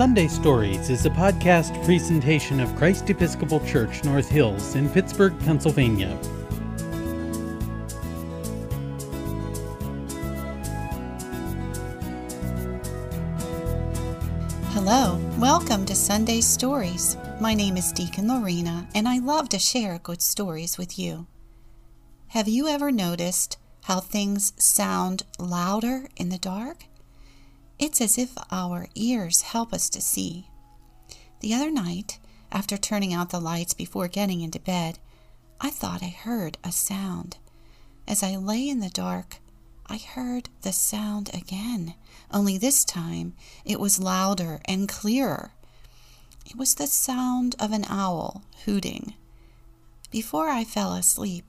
Sunday Stories is a podcast presentation of Christ Episcopal Church North Hills in Pittsburgh, Pennsylvania. Hello, welcome to Sunday Stories. My name is Deacon Lorena, and I love to share good stories with you. Have you ever noticed how things sound louder in the dark? It's as if our ears help us to see. The other night, after turning out the lights before getting into bed, I thought I heard a sound. As I lay in the dark, I heard the sound again, only this time it was louder and clearer. It was the sound of an owl hooting. Before I fell asleep,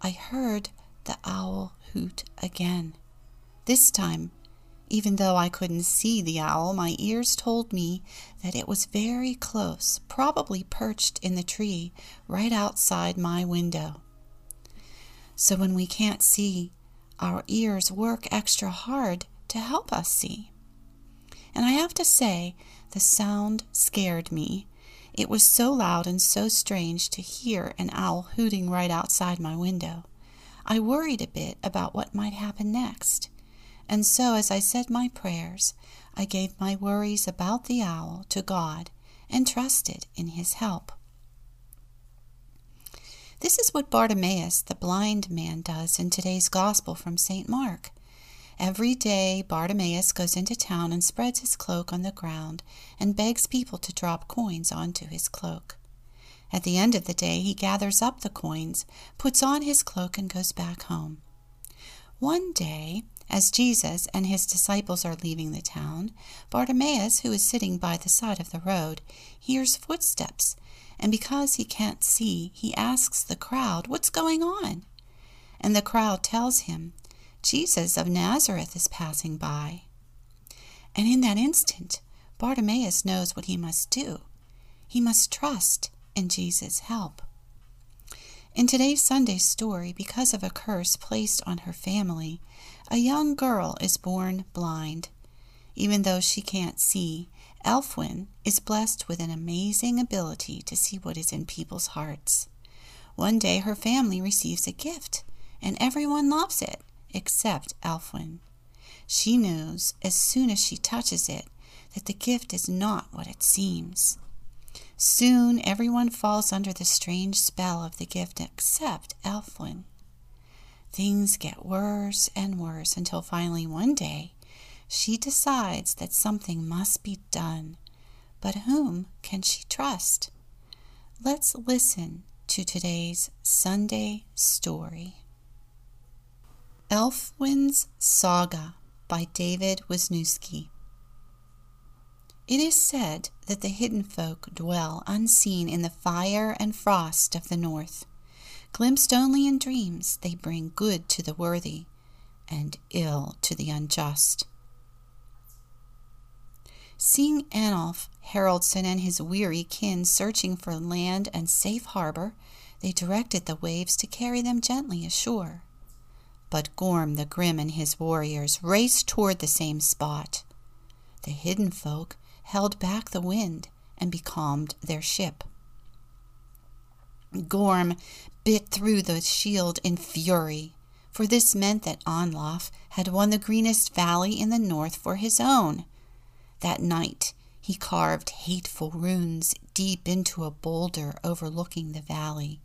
I heard the owl hoot again. This time even though I couldn't see the owl, my ears told me that it was very close, probably perched in the tree right outside my window. So when we can't see, our ears work extra hard to help us see. And I have to say, the sound scared me. It was so loud and so strange to hear an owl hooting right outside my window. I worried a bit about what might happen next. And so, as I said my prayers, I gave my worries about the owl to God and trusted in his help. This is what Bartimaeus, the blind man, does in today's Gospel from St. Mark. Every day, Bartimaeus goes into town and spreads his cloak on the ground and begs people to drop coins onto his cloak. At the end of the day, he gathers up the coins, puts on his cloak, and goes back home. One day, as Jesus and his disciples are leaving the town, Bartimaeus, who is sitting by the side of the road, hears footsteps, and because he can't see, he asks the crowd, What's going on? And the crowd tells him, Jesus of Nazareth is passing by. And in that instant, Bartimaeus knows what he must do. He must trust in Jesus' help. In today's Sunday story, because of a curse placed on her family, a young girl is born blind. Even though she can't see, Elfwyn is blessed with an amazing ability to see what is in people's hearts. One day her family receives a gift, and everyone loves it except Elfwyn. She knows as soon as she touches it that the gift is not what it seems. Soon everyone falls under the strange spell of the gift except Elfwyn. Things get worse and worse until finally one day she decides that something must be done. But whom can she trust? Let's listen to today's Sunday story. Elfwyn's Saga by David Wisniewski. It is said that the hidden folk dwell unseen in the fire and frost of the north. Glimpsed only in dreams, they bring good to the worthy and ill to the unjust. Seeing Anlaf Haraldson and his weary kin searching for land and safe harbor, they directed the waves to carry them gently ashore. But Gorm the Grim and his warriors raced toward the same spot. The hidden folk held back the wind and becalmed their ship. Gorm bit through the shield in fury, for this meant that Anlaf had won the greenest valley in the north for his own. That night he carved hateful runes deep into a boulder overlooking the valley,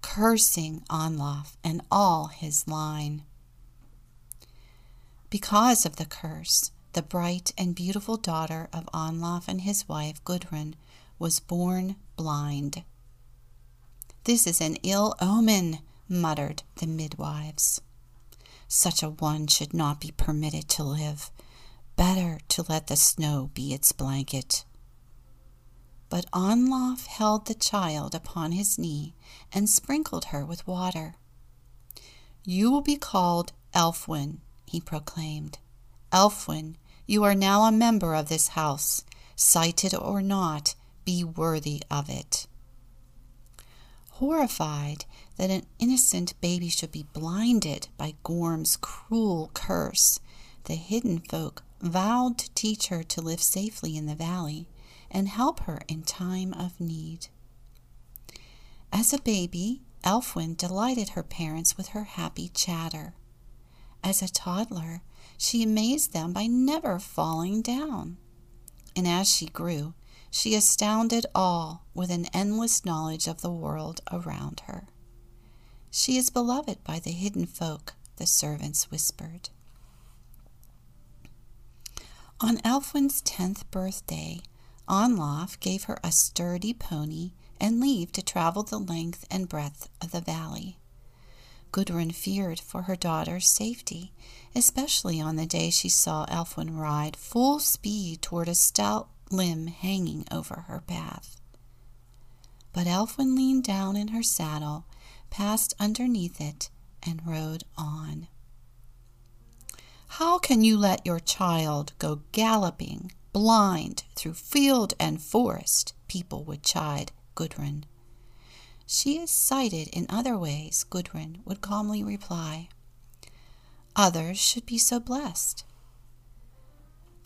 cursing Anlaf and all his line. Because of the curse, the bright and beautiful daughter of Anlaf and his wife Gudrun was born blind. This is an ill omen, muttered the midwives. Such a one should not be permitted to live. Better to let the snow be its blanket. But Anlaf held the child upon his knee and sprinkled her with water. You will be called Elfwyn, he proclaimed. Elfwyn, you are now a member of this house. Sighted or not, be worthy of it horrified that an innocent baby should be blinded by Gorm's cruel curse, the hidden folk vowed to teach her to live safely in the valley and help her in time of need. As a baby, Elfwyn delighted her parents with her happy chatter. As a toddler, she amazed them by never falling down. And as she grew, she astounded all with an endless knowledge of the world around her. She is beloved by the hidden folk, the servants whispered. On Elfwyn's tenth birthday, Anlaf gave her a sturdy pony and leave to travel the length and breadth of the valley. Gudrun feared for her daughter's safety, especially on the day she saw Elfwyn ride full speed toward a stout limb hanging over her path. But Elfwyn leaned down in her saddle, passed underneath it, and rode on. How can you let your child go galloping, blind, through field and forest? People would chide Gudrun. She is sighted in other ways, Gudrun would calmly reply. Others should be so blessed.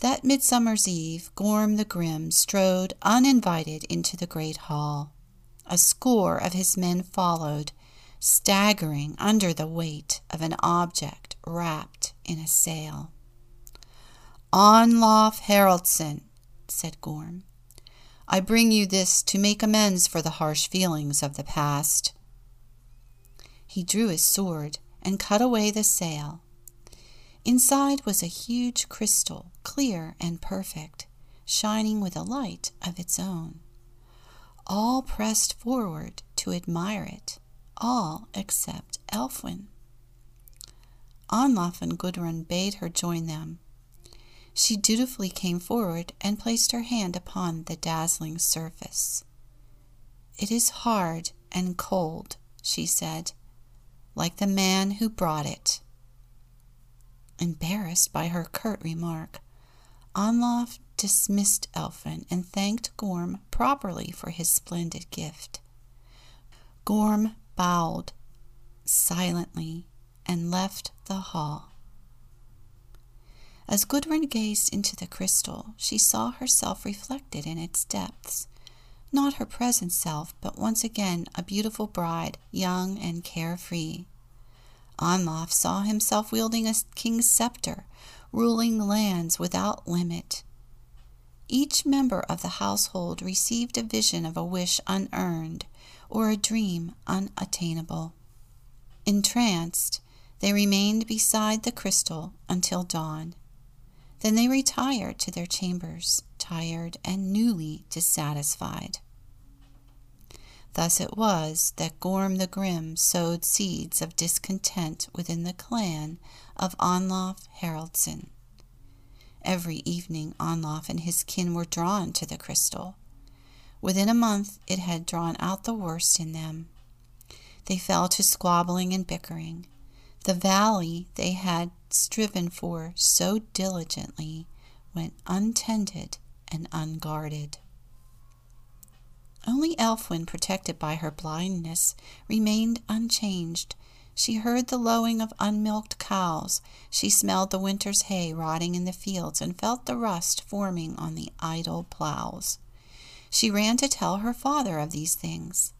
That midsummer's eve, Gorm the Grim strode uninvited into the great hall. A score of his men followed, staggering under the weight of an object wrapped in a sail. Anlaf Haraldson, said Gorm, I bring you this to make amends for the harsh feelings of the past. He drew his sword and cut away the sail. Inside was a huge crystal, clear and perfect, shining with a light of its own. All pressed forward to admire it, all except Elfwyn. Anlaf and Gudrun bade her join them. She dutifully came forward and placed her hand upon the dazzling surface. It is hard and cold, she said, like the man who brought it. Embarrassed by her curt remark, Anlaf dismissed Elfwyn and thanked Gorm properly for his splendid gift. Gorm bowed silently and left the hall. As Gudrun gazed into the crystal, she saw herself reflected in its depths. Not her present self, but once again a beautiful bride, young and carefree. Anlaf saw himself wielding a king's scepter, ruling lands without limit. Each member of the household received a vision of a wish unearned or a dream unattainable. Entranced, they remained beside the crystal until dawn. Then they retired to their chambers, tired and newly dissatisfied. Thus it was that Gorm the Grim sowed seeds of discontent within the clan of Anlaf Haraldson. Every evening Anlaf and his kin were drawn to the crystal. Within a month it had drawn out the worst in them. They fell to squabbling and bickering. The valley they had striven for so diligently went untended and unguarded. Only Elfwyn, protected by her blindness, remained unchanged. She heard the lowing of unmilked cows. She smelled the winter's hay rotting in the fields and felt the rust forming on the idle plows. She ran to tell her father of these things.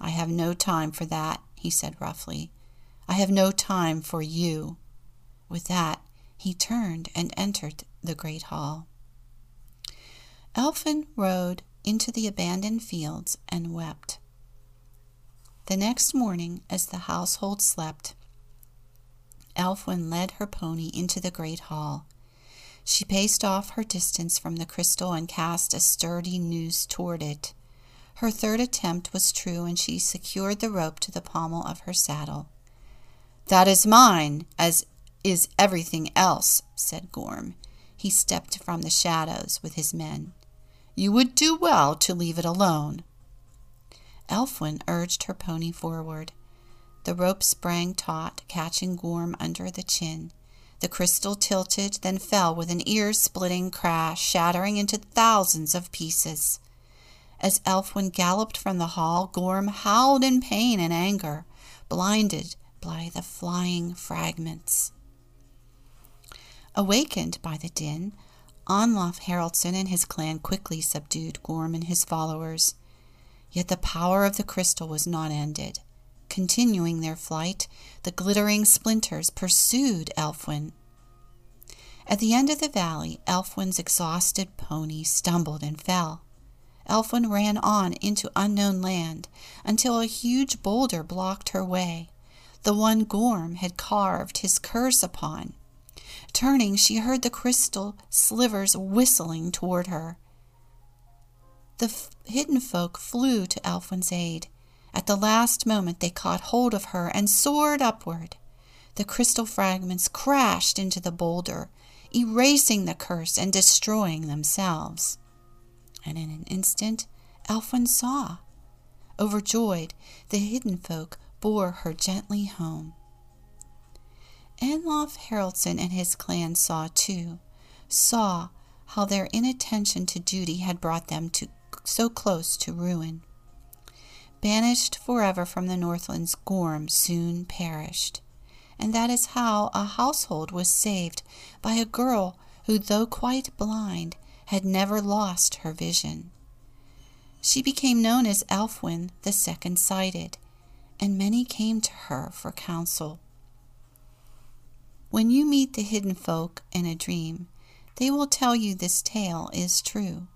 I have no time for that, he said roughly. I have no time for you. With that, he turned and entered the great hall. Elfwyn rode into the abandoned fields and wept. The next morning, as the household slept, Elfwyn led her pony into the great hall. She paced off her distance from the crystal and cast a sturdy noose toward it. Her third attempt was true, and she secured the rope to the pommel of her saddle. That is mine, as is everything else, said Gorm. He stepped from the shadows with his men. You would do well to leave it alone. Elfwyn urged her pony forward. The rope sprang taut, catching Gorm under the chin. The crystal tilted, then fell with an ear splitting crash, shattering into thousands of pieces. As Elfwyn galloped from the hall, Gorm howled in pain and anger, blinded by the flying fragments. Awakened by the din, Olaf Haraldson and his clan quickly subdued Gorm and his followers. Yet the power of the crystal was not ended. Continuing their flight, the glittering splinters pursued Elfwyn. At the end of the valley, Elfwyn's exhausted pony stumbled and fell. Elfwyn ran on into unknown land until a huge boulder blocked her way, the one Gorm had carved his curse upon. Turning, she heard the crystal slivers whistling toward her. The f- hidden folk flew to Elfwyn's aid. At the last moment, they caught hold of her and soared upward. The crystal fragments crashed into the boulder, erasing the curse and destroying themselves. And in an instant, Elfwyn saw. Overjoyed, the hidden folk bore her gently home. Olaf Haraldson and his clan saw too, saw how their inattention to duty had brought them to so close to ruin. Banished forever from the Northlands, Gorm soon perished and that is how a household was saved by a girl who, though quite blind, had never lost her vision. She became known as Elfwyn the Second Sighted, and many came to her for counsel. When you meet the hidden folk in a dream, they will tell you this tale is true.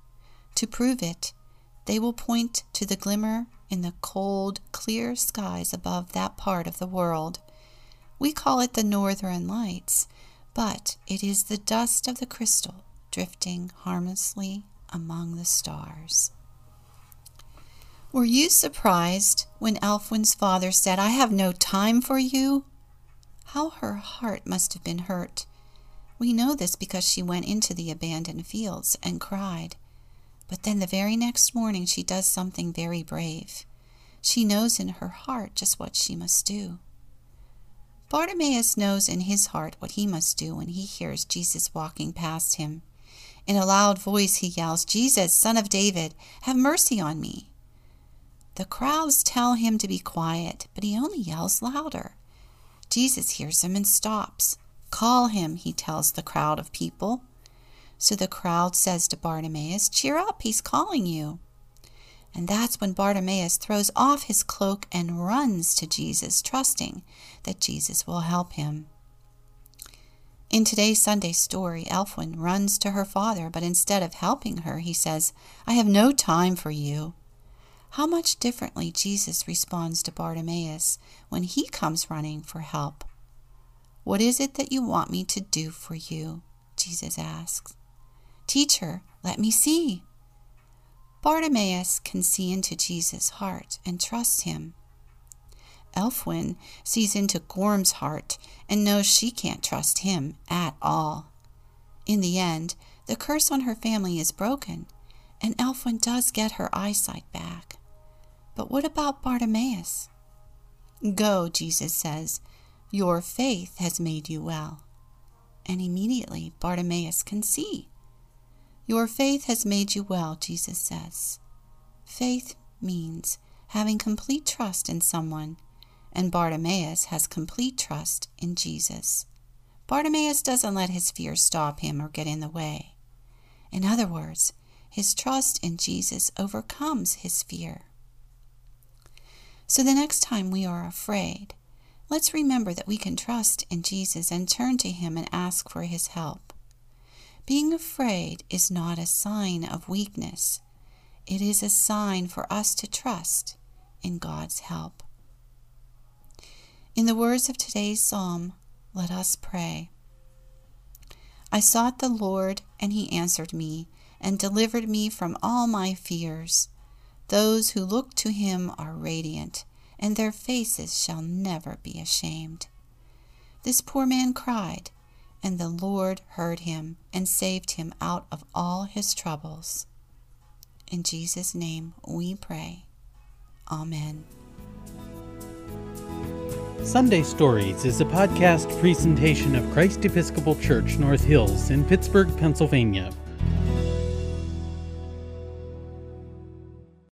To prove it, they will point to the glimmer in the cold, clear skies above that part of the world we call it the Northern Lights, but it is the dust of the crystal drifting harmlessly among the stars. Were you surprised when Elfwyn's father said, I have no time for you? How her heart must have been hurt. We know this because she went into the abandoned fields and cried. But then the very next morning she does something very brave. She knows in her heart just what she must do. Bartimaeus knows in his heart what he must do when he hears Jesus walking past him. In a loud voice, he yells, Jesus, son of David, have mercy on me. The crowds tell him to be quiet, but he only yells louder. Jesus hears him and stops. Call him, he tells the crowd of people. So the crowd says to Bartimaeus, Cheer up, he's calling you. And that's when Bartimaeus throws off his cloak and runs to Jesus, trusting that Jesus will help him. In today's Sunday story, Elfwyn runs to her father, but instead of helping her, he says, I have no time for you. How much differently Jesus responds to Bartimaeus when he comes running for help. What is it that you want me to do for you? Jesus asks. Teacher, let me see. Bartimaeus can see into Jesus' heart and trust him. Elfwyn sees into Gorm's heart and knows she can't trust him at all. In the end, the curse on her family is broken, and Elfwyn does get her eyesight back. But what about Bartimaeus? Go, Jesus says, your faith has made you well. And immediately Bartimaeus can see. Your faith has made you well, Jesus says. Faith means having complete trust in someone, and Bartimaeus has complete trust in Jesus. Bartimaeus doesn't let his fear stop him or get in the way. In other words, his trust in Jesus overcomes his fear. So the next time we are afraid, let's remember that we can trust in Jesus and turn to him and ask for his help. Being afraid is not a sign of weakness, it is a sign for us to trust in God's help. In the words of today's psalm, let us pray. I sought the Lord, and he answered me, and delivered me from all my fears. Those who look to him are radiant, and their faces shall never be ashamed. This poor man cried, and the Lord heard him and saved him out of all his troubles. In Jesus' name we pray. Amen. Sunday Stories is a podcast presentation of Christ Episcopal Church North Hills in Pittsburgh, Pennsylvania.